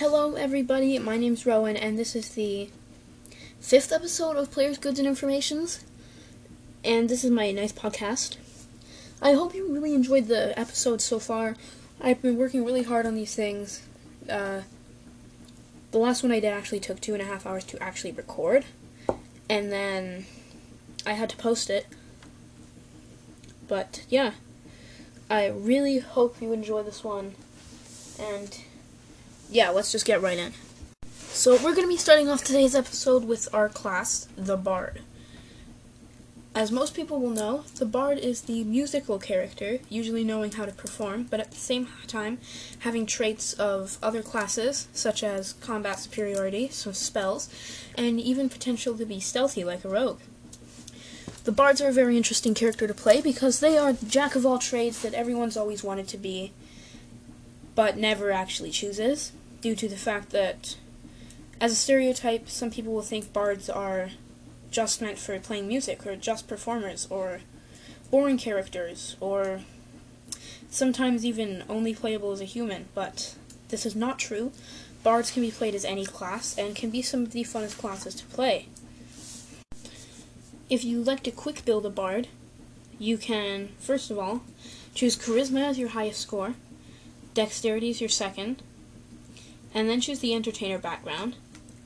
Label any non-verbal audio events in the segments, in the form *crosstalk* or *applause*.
Hello, everybody. My name's Rowan, and this is the fifth episode of Players, Goods, and Informations. And this is my nice podcast. I hope you really enjoyed the episode so far. I've been working really hard on these things. Uh, the last one I did actually took two and a half hours to actually record, and then I had to post it. But yeah, I really hope you enjoy this one, and yeah, let's just get right in. So, we're going to be starting off today's episode with our class, the Bard. As most people will know, the Bard is the musical character, usually knowing how to perform, but at the same time having traits of other classes, such as combat superiority, some spells, and even potential to be stealthy like a rogue. The Bards are a very interesting character to play because they are the jack of all trades that everyone's always wanted to be, but never actually chooses due to the fact that, as a stereotype, some people will think bards are just meant for playing music, or just performers, or boring characters, or sometimes even only playable as a human, but this is not true. Bards can be played as any class, and can be some of the funnest classes to play. If you like to quick build a bard, you can, first of all, choose Charisma as your highest score, Dexterity as your second, and then choose the entertainer background,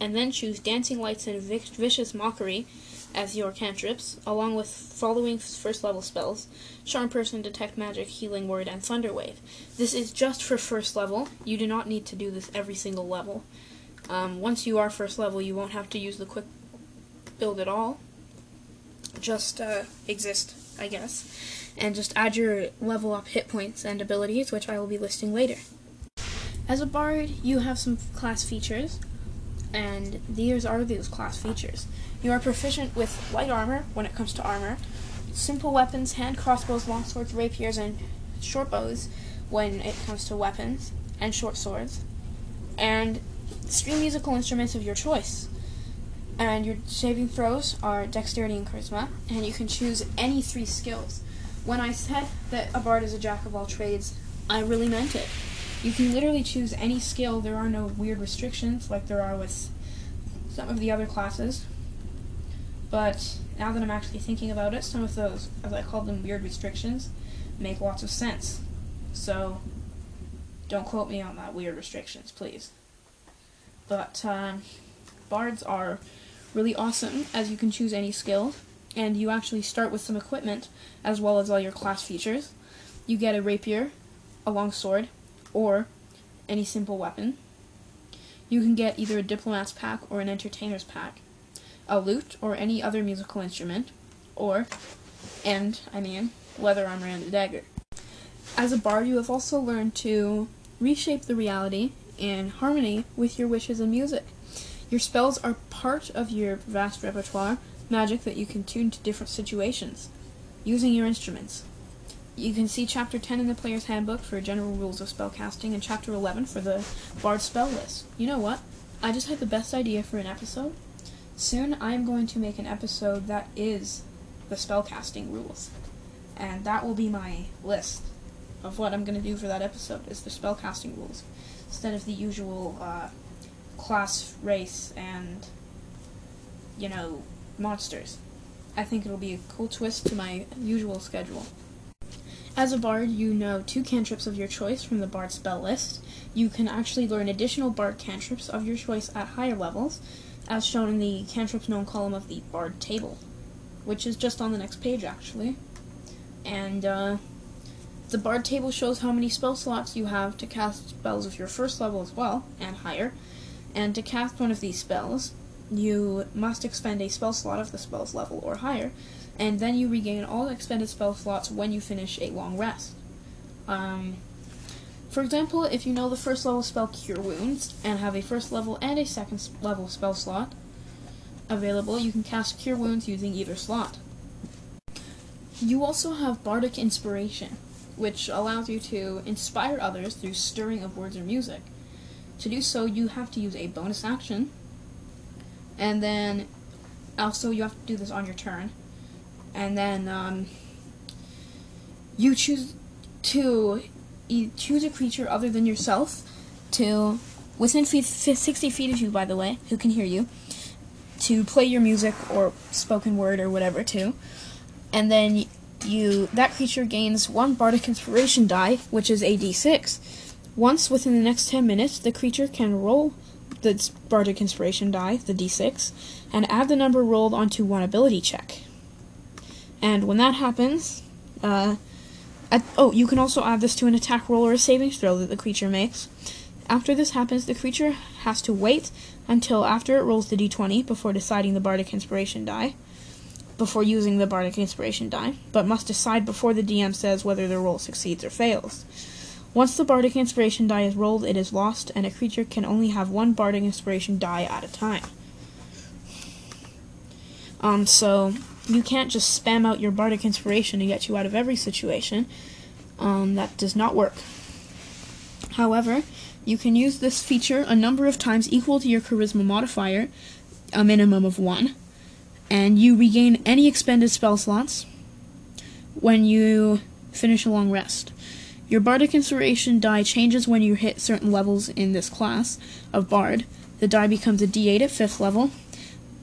and then choose Dancing Lights and Vicious Mockery as your cantrips, along with following first level spells Charm Person, Detect Magic, Healing Word, and Thunder Wave. This is just for first level. You do not need to do this every single level. Um, once you are first level, you won't have to use the quick build at all. Just uh, exist, I guess. And just add your level up hit points and abilities, which I will be listing later. As a bard, you have some class features, and these are those class features. You are proficient with light armor when it comes to armor, simple weapons, hand crossbows, long swords, rapiers, and short bows when it comes to weapons, and short swords, and string musical instruments of your choice. And your saving throws are dexterity and charisma, and you can choose any three skills. When I said that a bard is a jack of all trades, I really meant it. You can literally choose any skill. There are no weird restrictions like there are with some of the other classes. But now that I'm actually thinking about it, some of those, as I call them weird restrictions, make lots of sense. So don't quote me on that weird restrictions, please. But um, bards are really awesome as you can choose any skill, and you actually start with some equipment as well as all your class features. You get a rapier, a long sword, or any simple weapon. You can get either a diplomat's pack or an entertainer's pack, a lute or any other musical instrument, or, and, I mean, leather armor and a dagger. As a bard, you have also learned to reshape the reality in harmony with your wishes and music. Your spells are part of your vast repertoire, magic that you can tune to different situations, using your instruments. You can see Chapter 10 in the Player's Handbook for general rules of spellcasting and Chapter 11 for the Bard spell list. You know what? I just had the best idea for an episode. Soon I'm going to make an episode that is the spellcasting rules. And that will be my list of what I'm going to do for that episode is the spellcasting rules instead of the usual uh, class, race, and, you know, monsters. I think it'll be a cool twist to my usual schedule. As a bard, you know two cantrips of your choice from the bard spell list. You can actually learn additional bard cantrips of your choice at higher levels, as shown in the cantrips known column of the bard table, which is just on the next page actually. And uh, the bard table shows how many spell slots you have to cast spells of your first level as well, and higher. And to cast one of these spells, you must expend a spell slot of the spell's level or higher, and then you regain all expended spell slots when you finish a long rest. Um, for example, if you know the first level spell Cure Wounds and have a first level and a second level spell slot available, you can cast Cure Wounds using either slot. You also have Bardic Inspiration, which allows you to inspire others through stirring of words or music. To do so, you have to use a bonus action, and then also you have to do this on your turn and then um, you choose to choose a creature other than yourself to within 60 feet of you, by the way, who can hear you, to play your music or spoken word or whatever too. And then you that creature gains one bardic inspiration die, which is a d6. Once within the next 10 minutes, the creature can roll the bardic inspiration die, the d6, and add the number rolled onto one ability check. And when that happens, uh, at, oh, you can also add this to an attack roll or a saving throw that the creature makes. After this happens, the creature has to wait until after it rolls the d20 before deciding the Bardic Inspiration die, before using the Bardic Inspiration die, but must decide before the DM says whether the roll succeeds or fails. Once the Bardic Inspiration die is rolled, it is lost, and a creature can only have one Bardic Inspiration die at a time. Um, so you can't just spam out your Bardic Inspiration to get you out of every situation. Um, that does not work. However, you can use this feature a number of times equal to your charisma modifier, a minimum of one, and you regain any expended spell slots when you finish a long rest. Your bardic inspiration die changes when you hit certain levels in this class of bard. The die becomes a d8 at 5th level,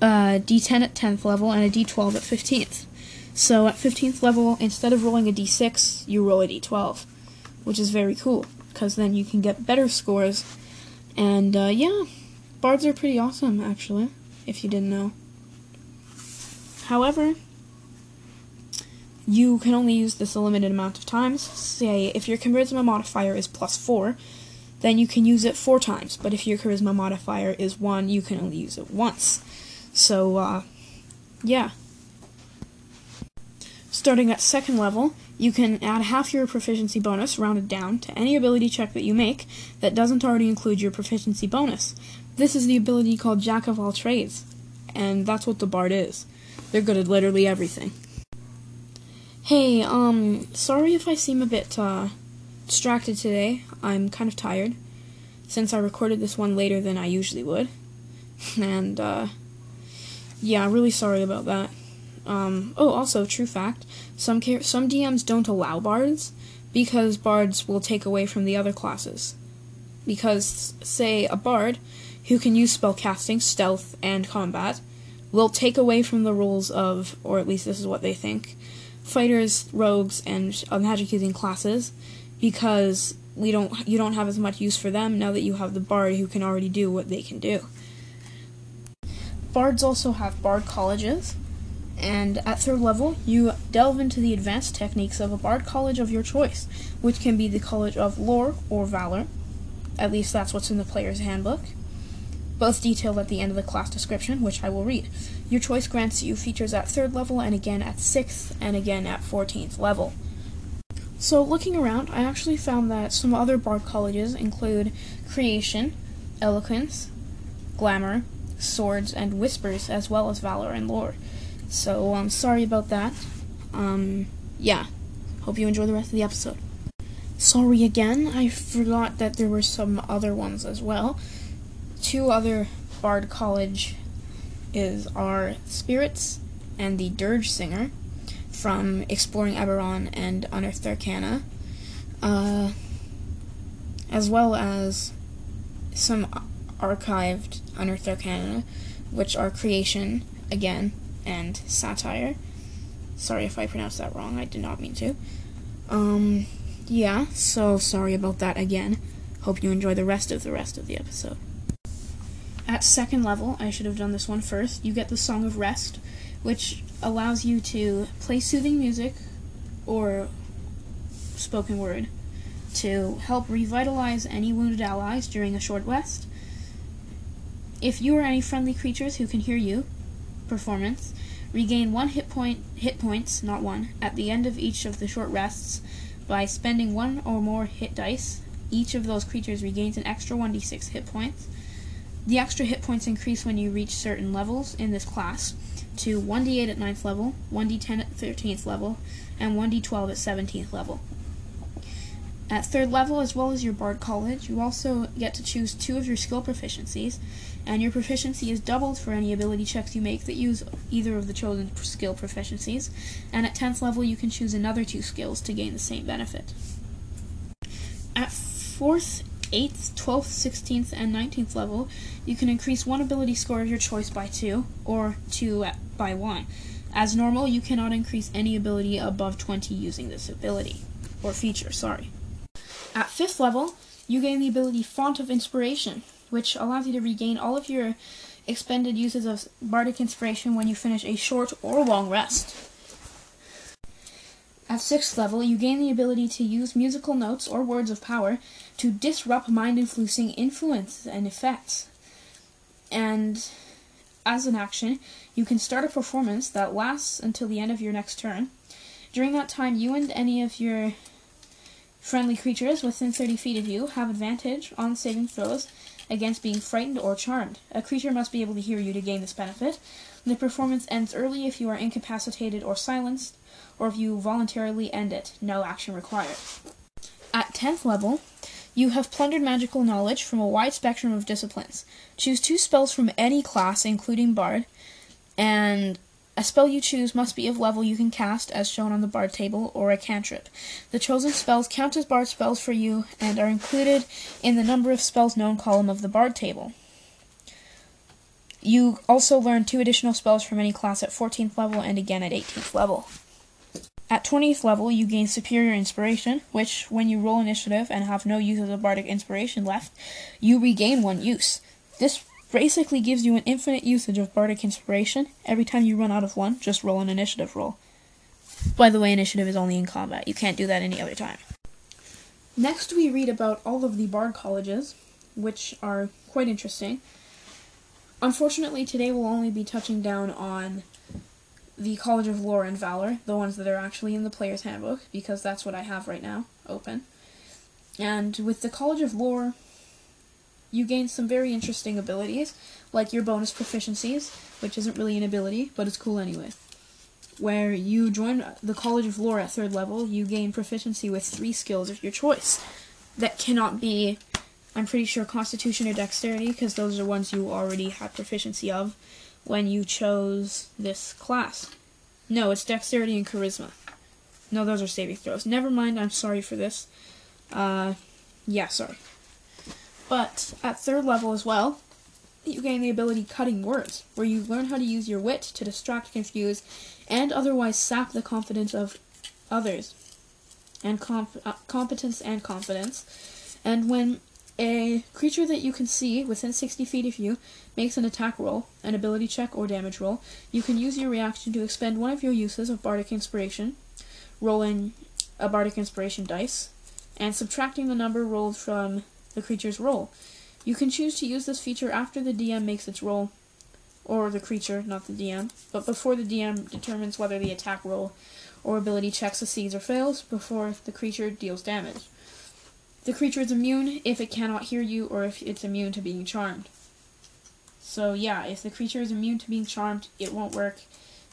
a d10 at 10th level, and a d12 at 15th. So at 15th level, instead of rolling a d6, you roll a d12, which is very cool because then you can get better scores. And uh, yeah, bards are pretty awesome, actually, if you didn't know. However, you can only use this a limited amount of times. Say, if your charisma modifier is plus 4, then you can use it 4 times. But if your charisma modifier is 1, you can only use it once. So, uh, yeah. Starting at second level, you can add half your proficiency bonus, rounded down, to any ability check that you make that doesn't already include your proficiency bonus. This is the ability called Jack of all trades, and that's what the Bard is. They're good at literally everything. Hey, um, sorry if I seem a bit, uh, distracted today. I'm kind of tired, since I recorded this one later than I usually would. *laughs* And, uh, yeah, really sorry about that. Um, oh, also, true fact, some some DMs don't allow bards because bards will take away from the other classes. Because, say, a bard who can use spellcasting, stealth, and combat will take away from the rules of, or at least this is what they think, fighters, rogues, and magic using classes because we don't you don't have as much use for them now that you have the bard who can already do what they can do. Bards also have bard colleges and at third level, you delve into the advanced techniques of a bard college of your choice, which can be the College of Lore or Valor. At least that's what's in the player's handbook. Both detailed at the end of the class description, which I will read. Your choice grants you features at third level and again at sixth and again at 14th level. So, looking around, I actually found that some other bard colleges include Creation, Eloquence, Glamour, Swords, and Whispers, as well as Valor and Lore. So I'm um, sorry about that. Um, yeah. Hope you enjoy the rest of the episode. Sorry again, I forgot that there were some other ones as well. Two other Bard College is our Spirits and the Dirge Singer from Exploring Eberron and Unearthed Arcana, uh, as well as some archived Unearthed Arcana, which are Creation, again, and satire. Sorry if I pronounced that wrong, I did not mean to. Um, yeah, so sorry about that again. Hope you enjoy the rest of the rest of the episode. At second level, I should have done this one first, you get the Song of Rest, which allows you to play soothing music or spoken word to help revitalize any wounded allies during a short rest. If you or any friendly creatures who can hear you, performance. Regain one hit point hit points, not one, at the end of each of the short rests by spending one or more hit dice. Each of those creatures regains an extra 1d6 hit points. The extra hit points increase when you reach certain levels in this class to 1d8 at 9th level, 1d10 at 13th level, and 1d12 at 17th level. At third level, as well as your Bard College, you also get to choose two of your skill proficiencies, and your proficiency is doubled for any ability checks you make that use either of the chosen skill proficiencies, and at 10th level, you can choose another two skills to gain the same benefit. At fourth 8th, 12th, 16th, and 19th level, you can increase one ability score of your choice by 2, or 2 by 1. As normal, you cannot increase any ability above 20 using this ability, or feature, sorry. At 5th level, you gain the ability Font of Inspiration, which allows you to regain all of your expended uses of Bardic Inspiration when you finish a short or long rest. At 6th level, you gain the ability to use musical notes or words of power to disrupt mind-influencing influences and effects. And as an action, you can start a performance that lasts until the end of your next turn. During that time, you and any of your friendly creatures within 30 feet of you have advantage on saving throws against being frightened or charmed. A creature must be able to hear you to gain this benefit. The performance ends early if you are incapacitated or silenced, or if you voluntarily end it. No action required. At 10th level, you have plundered magical knowledge from a wide spectrum of disciplines. Choose two spells from any class, including Bard, and a spell you choose must be of level you can cast, as shown on the Bard table, or a cantrip. The chosen spells count as Bard spells for you and are included in the number of spells known column of the Bard table. You also learn two additional spells from any class at 14th level and again at 18th level. At 20th level, you gain Superior Inspiration, which, when you roll initiative and have no use of the Bardic Inspiration left, you regain one use. This basically gives you an infinite usage of Bardic Inspiration. Every time you run out of one, just roll an initiative roll. By the way, initiative is only in combat. You can't do that any other time. Next, we read about all of the Bard colleges, which are quite interesting. Unfortunately, today we'll only be touching down on the College of Lore and Valor, the ones that are actually in the Player's Handbook, because that's what I have right now open. And with the College of Lore, you gain some very interesting abilities, like your bonus proficiencies, which isn't really an ability, but it's cool anyway. Where you join the College of Lore at third level, you gain proficiency with three skills of your choice. That cannot be, I'm pretty sure, Constitution or Dexterity, because those are ones you already had proficiency of when you chose this class. No, it's Dexterity and Charisma. No, those are saving throws. Never mind, I'm sorry for this. Uh, yeah, sorry. But at third level as well, you gain the ability Cutting Words, where you learn how to use your wit to distract, confuse, and otherwise sap the confidence of others, and comp- uh, competence and confidence. And when a creature that you can see within 60 feet of you makes an attack roll, an ability check, or damage roll, you can use your reaction to expend one of your uses of Bardic Inspiration, rolling a Bardic Inspiration dice, and subtracting the number rolled from the creature's roll. You can choose to use this feature after the DM makes its roll, or the creature, not the DM, but before the DM determines whether the attack roll or ability check succeeds or fails before the creature deals damage. The creature is immune if it cannot hear you or if it's immune to being charmed. So yeah, if the creature is immune to being charmed, it won't work.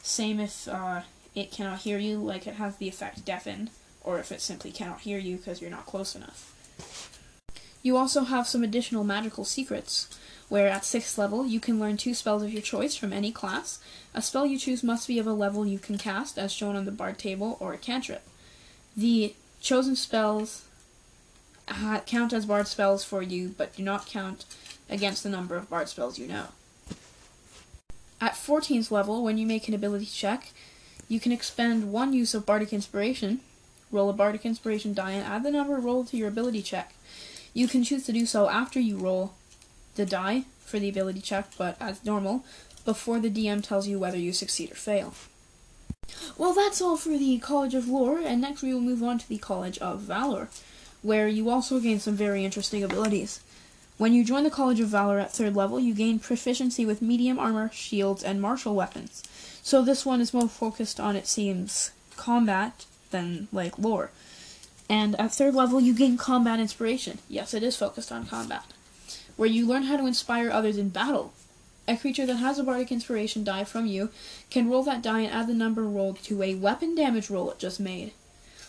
Same if uh, it cannot hear you, like it has the effect deafened, or if it simply cannot hear you because you're not close enough. You also have some additional magical secrets, where at 6th level you can learn two spells of your choice from any class. A spell you choose must be of a level you can cast, as shown on the Bard table, or a cantrip. The chosen spells count as Bard spells for you, but do not count against the number of Bard spells you know. At 14th level, when you make an ability check, you can expend one use of Bardic Inspiration, roll a Bardic Inspiration die, and add the number rolled to your ability check. You can choose to do so after you roll the die for the ability check, but as normal, before the DM tells you whether you succeed or fail. Well, that's all for the College of Lore, and next we will move on to the College of Valor, where you also gain some very interesting abilities. When you join the College of Valor at third level, you gain proficiency with medium armor, shields, and martial weapons. So this one is more focused on, it seems, combat than, like, lore. And at third level, you gain combat inspiration. Yes, it is focused on combat. Where you learn how to inspire others in battle. A creature that has a bardic inspiration die from you can roll that die and add the number rolled to a weapon damage roll it just made.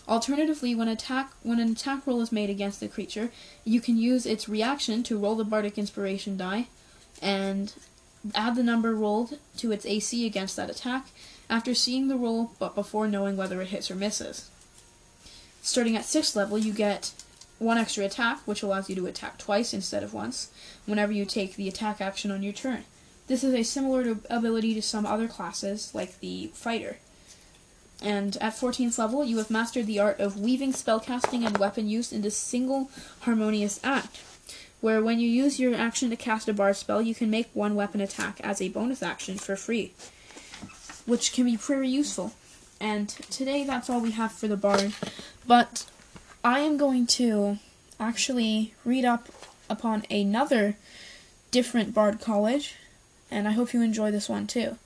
Alternatively, when attack when an attack roll is made against the creature, you can use its reaction to roll the bardic inspiration die and add the number rolled to its AC against that attack after seeing the roll but before knowing whether it hits or misses. Starting at 6th level, you get one extra attack, which allows you to attack twice instead of once, whenever you take the attack action on your turn. This is a similar ability to some other classes, like the fighter. And at 14th level, you have mastered the art of weaving spellcasting and weapon use into single harmonious act, where when you use your action to cast a bard spell, you can make one weapon attack as a bonus action for free, which can be pretty useful. And today, that's all we have for the bard. But I am going to actually read up upon another different bard college, and I hope you enjoy this one too.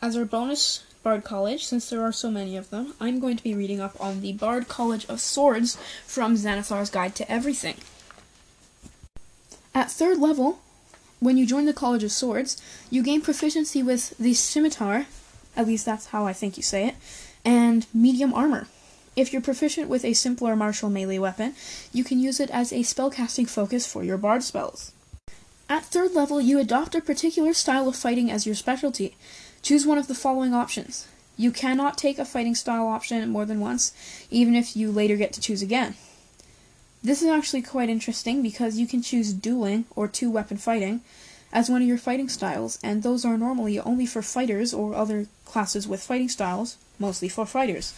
As our bonus Bard College, since there are so many of them, I'm going to be reading up on the Bard College of Swords from Xanathar's Guide to Everything. At third level, when you join the College of Swords, you gain proficiency with the scimitar, at least that's how I think you say it, and medium armor. If you're proficient with a simpler martial melee weapon, you can use it as a spellcasting focus for your bard spells. At third level, you adopt a particular style of fighting as your specialty. Choose one of the following options. You cannot take a fighting style option more than once, even if you later get to choose again. This is actually quite interesting because you can choose dueling or two weapon fighting as one of your fighting styles, and those are normally only for fighters or other classes with fighting styles, mostly for fighters.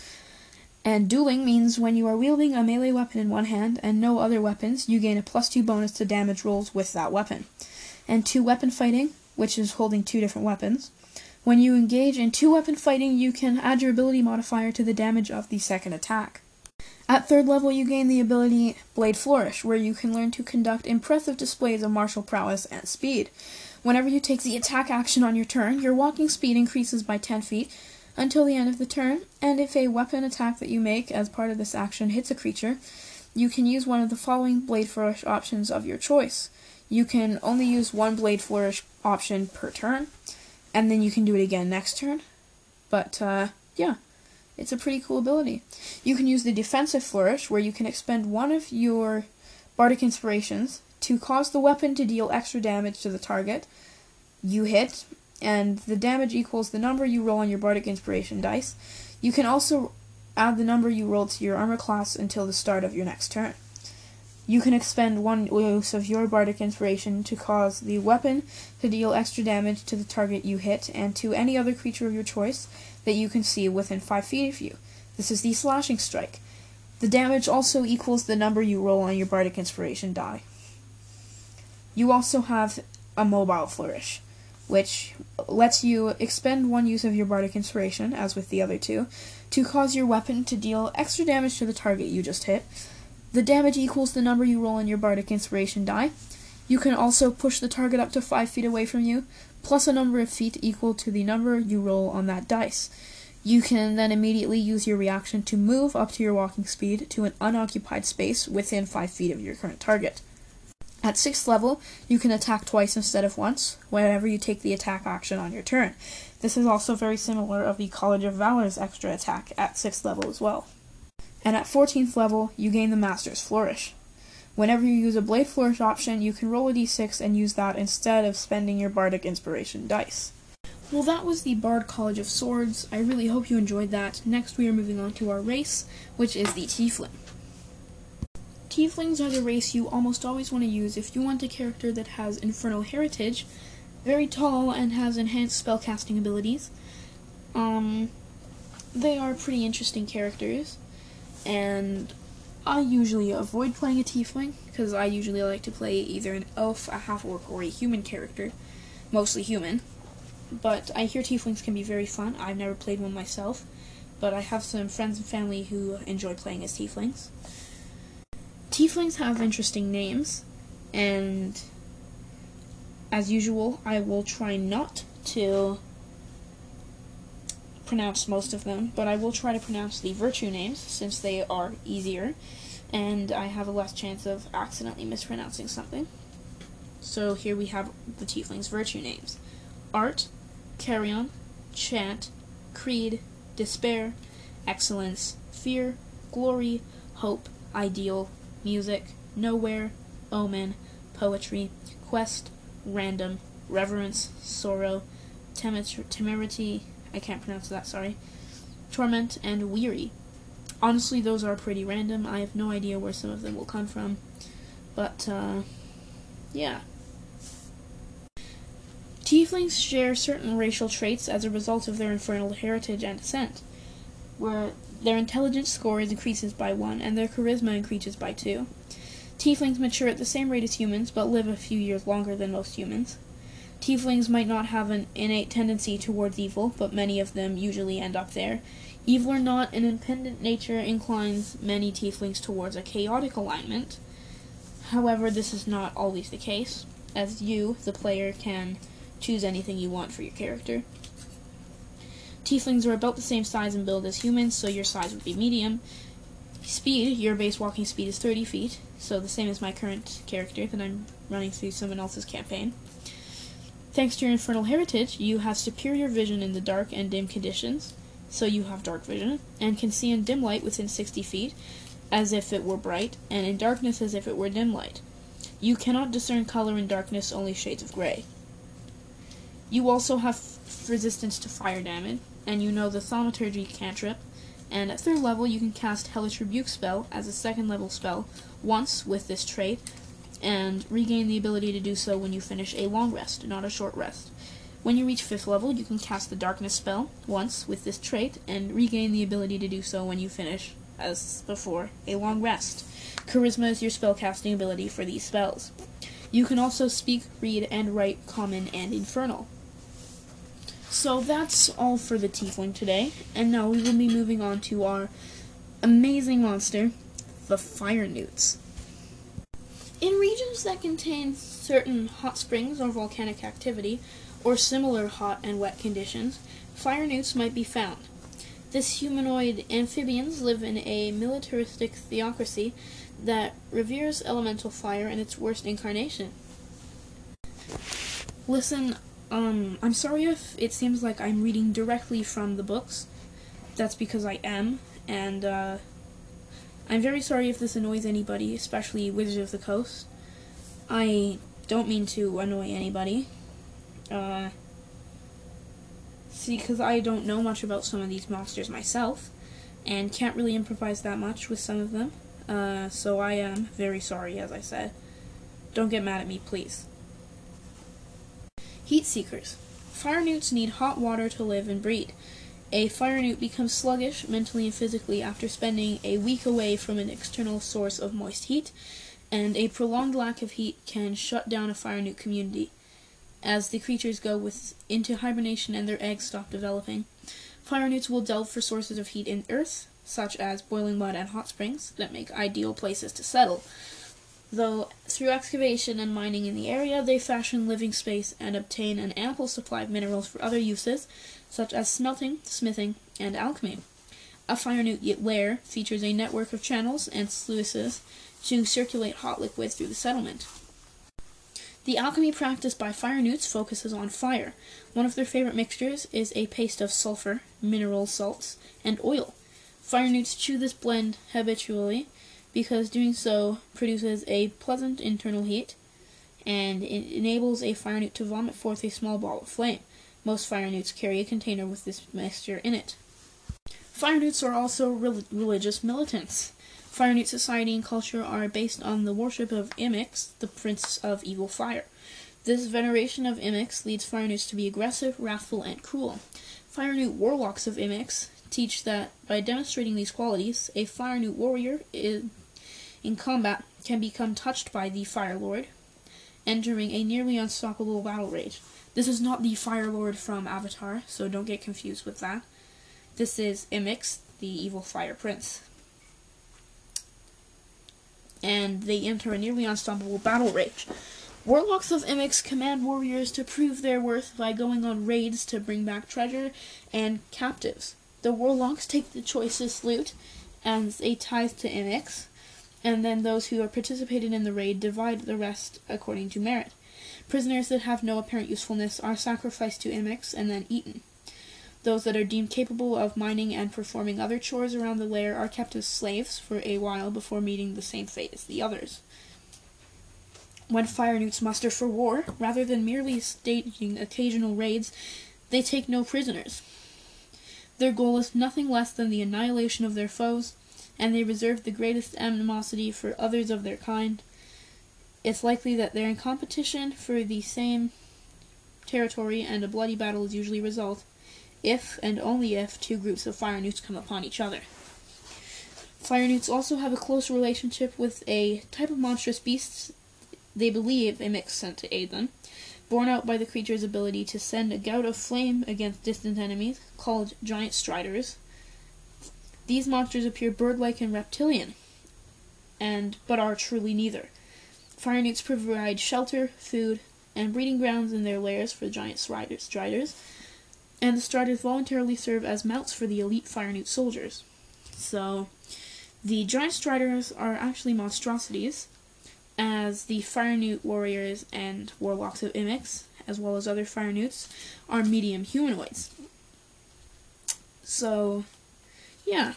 And dueling means when you are wielding a melee weapon in one hand and no other weapons, you gain a plus two bonus to damage rolls with that weapon. And two weapon fighting, which is holding two different weapons, when you engage in two weapon fighting, you can add your ability modifier to the damage of the second attack. At third level, you gain the ability Blade Flourish, where you can learn to conduct impressive displays of martial prowess and speed. Whenever you take the attack action on your turn, your walking speed increases by 10 feet until the end of the turn, and if a weapon attack that you make as part of this action hits a creature, you can use one of the following Blade Flourish options of your choice. You can only use one Blade Flourish option per turn and then you can do it again next turn. But uh, yeah, it's a pretty cool ability. You can use the defensive flourish, where you can expend one of your bardic inspirations to cause the weapon to deal extra damage to the target. You hit, and the damage equals the number you roll on your bardic inspiration dice. You can also add the number you rolled to your armor class until the start of your next turn. You can expend one use of your bardic inspiration to cause the weapon to deal extra damage to the target you hit and to any other creature of your choice that you can see within 5 feet of you. This is the slashing strike. The damage also equals the number you roll on your bardic inspiration die. You also have a mobile flourish, which lets you expend one use of your bardic inspiration, as with the other two, to cause your weapon to deal extra damage to the target you just hit the damage equals the number you roll on your Bardic Inspiration die. You can also push the target up to 5 feet away from you, plus a number of feet equal to the number you roll on that dice. You can then immediately use your reaction to move up to your walking speed to an unoccupied space within 5 feet of your current target. At 6th level, you can attack twice instead of once, whenever you take the attack action on your turn. This is also very similar of the College of Valor's extra attack at 6th level as well and at 14th level, you gain the Master's Flourish. Whenever you use a Blade Flourish option, you can roll a d6 and use that instead of spending your Bardic Inspiration dice. Well, that was the Bard College of Swords. I really hope you enjoyed that. Next, we are moving on to our race, which is the Tiefling. Tieflings are the race you almost always want to use if you want a character that has infernal heritage, very tall, and has enhanced spellcasting abilities. Um, they are pretty interesting characters and I usually avoid playing a tiefling because I usually like to play either an elf, a half orc, or a human character, mostly human. But I hear tieflings can be very fun. I've never played one myself, but I have some friends and family who enjoy playing as tieflings. Tieflings have interesting names, and as usual, I will try not to pronounce most of them, but I will try to pronounce the virtue names since they are easier and I have a less chance of accidentally mispronouncing something. So here we have the Tiefling's virtue names Art, Carrion, Chant, Creed, Despair, Excellence, Fear, Glory, Hope, Ideal, Music, Nowhere, Omen, Poetry, Quest, Random, Reverence, Sorrow, Temerity, I can't pronounce that, sorry. Torment and Weary. honestly, those are pretty random. I have no idea where some of them will come from. But, uh, yeah. Tieflings share certain racial traits as a result of their infernal heritage and descent, where their intelligence score increases by one and their charisma increases by two. Tieflings mature at the same rate as humans, but live a few years longer than most humans. Tieflings might not have an innate tendency towards evil, but many of them usually end up there. Evil or not, an independent nature inclines many tieflings towards a chaotic alignment. However, this is not always the case, as you, the player, can choose anything you want for your character. Tieflings are about the same size and build as humans, so your size would be medium. Speed, your base walking speed is 30 feet, so the same as my current character that I'm running through someone else's campaign. Thanks to your infernal heritage, you have superior vision in the dark and dim conditions, so you have dark vision, and can see in dim light within 60 feet, as if it were bright, and in darkness as if it were dim light. You cannot discern color in darkness, only shades of gray. You also have resistance to fire damage, and you know the Thaumaturgy cantrip, and at third level you can cast Hellish Rebuke spell as a second level spell once with this trait, and regain the ability to do so when you finish a long rest, not a short rest. When you reach fifth level, you can cast the Darkness spell once with this trait, and regain the ability to do so when you finish, as before, a long rest. Charisma is your spellcasting ability for these spells. You can also speak, read, and write Common and Infernal. So that's all for the Tiefling today, and now we will be moving on to our amazing monster, the Fire Newts. In regions that contain certain hot springs or volcanic activity, or similar hot and wet conditions, fire newts might be found. This humanoid amphibians live in a militaristic theocracy that reveres elemental fire in its worst incarnation. Listen, um, I'm sorry if it seems like I'm reading directly from the books. That's because I am, and uh, I'm very sorry if this annoys anybody, especially Wizards of the Coast. I don't mean to annoy anybody. Uh, see, because I don't know much about some of these monsters myself, and can't really improvise that much with some of them. Uh, so I am very sorry, as I said. Don't get mad at me, please. Heat seekers. Fire newts need hot water to live and breed. A fire newt becomes sluggish mentally and physically after spending a week away from an external source of moist heat, and a prolonged lack of heat can shut down a fire newt community. As the creatures go with, into hibernation and their eggs stop developing, fire newts will delve for sources of heat in earth, such as boiling mud and hot springs, that make ideal places to settle though through excavation and mining in the area they fashion living space and obtain an ample supply of minerals for other uses, such as smelting, smithing, and alchemy. A fire newt lair features a network of channels and sluices to circulate hot liquid through the settlement. The alchemy practiced by fire newts focuses on fire. One of their favorite mixtures is a paste of sulfur, mineral salts, and oil. Fire newts chew this blend habitually, because doing so produces a pleasant internal heat and it enables a fire newt to vomit forth a small ball of flame. Most fire newts carry a container with this mixture in it. Fire newts are also re- religious militants. Fire newt society and culture are based on the worship of Imix, the prince of evil fire. This veneration of Imix leads fire newts to be aggressive, wrathful, and cruel. Fire newt warlocks of Imix teach that by demonstrating these qualities, a fire newt warrior is, in combat can become touched by the Fire Lord, entering a nearly unstoppable battle rage. This is not the Fire Lord from Avatar, so don't get confused with that. This is Imix, the evil Fire Prince. And they enter a nearly unstoppable battle rage. Warlocks of Imix command warriors to prove their worth by going on raids to bring back treasure and captives. The warlocks take the choicest loot as a tithe to Imix, and then those who are participated in the raid divide the rest according to merit. Prisoners that have no apparent usefulness are sacrificed to Imix and then eaten. Those that are deemed capable of mining and performing other chores around the lair are kept as slaves for a while before meeting the same fate as the others. When fire newts muster for war, rather than merely staging occasional raids, they take no prisoners. Their goal is nothing less than the annihilation of their foes, and they reserve the greatest animosity for others of their kind. It's likely that they're in competition for the same territory, and a bloody battle is usually result if and only if two groups of fire newts come upon each other. Fire newts also have a close relationship with a type of monstrous beasts they believe Imix sent to aid them, borne out by the creature's ability to send a gout of flame against distant enemies, called giant striders. These monsters appear bird-like and reptilian, and but are truly neither. Fire newts provide shelter, food, and breeding grounds in their lairs for giant striders, striders, and the striders voluntarily serve as mounts for the elite fire newt soldiers. So, the giant striders are actually monstrosities, as the fire newt warriors and warlocks of Imix, as well as other fire newts, are medium humanoids. So, yeah.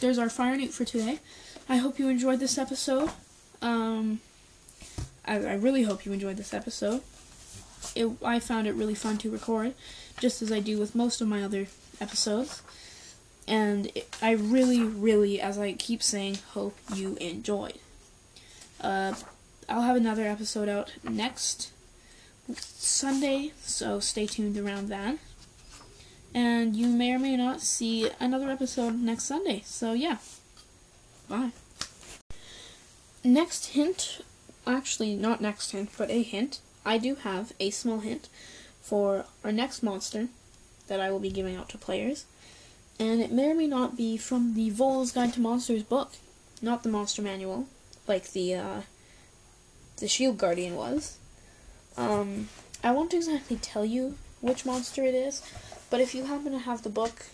There's our fire newt for today. I hope you enjoyed this episode. Um, I, I really hope you enjoyed this episode. It, I found it really fun to record, just as I do with most of my other episodes. And it, I really, really, as I keep saying, hope you enjoyed. Uh, I'll have another episode out next Sunday, so stay tuned around that. And you may or may not see another episode next Sunday. So, yeah. Bye. Next hint actually, not next hint, but a hint. I do have a small hint for our next monster that I will be giving out to players. And it may or may not be from the Volo's Guide to Monsters book, not the Monster Manual, like the uh, the Shield Guardian was. Um, I won't exactly tell you which monster it is, but if you happen to have the book,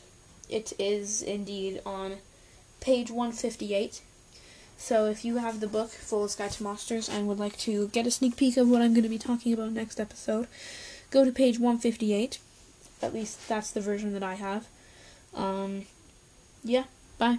it is indeed on page 158 so if you have the book, Volo's Guide to Monsters, and would like to get a sneak peek of what I'm going to be talking about next episode, go to page 158. At least that's the version that I have. Um, yeah, bye.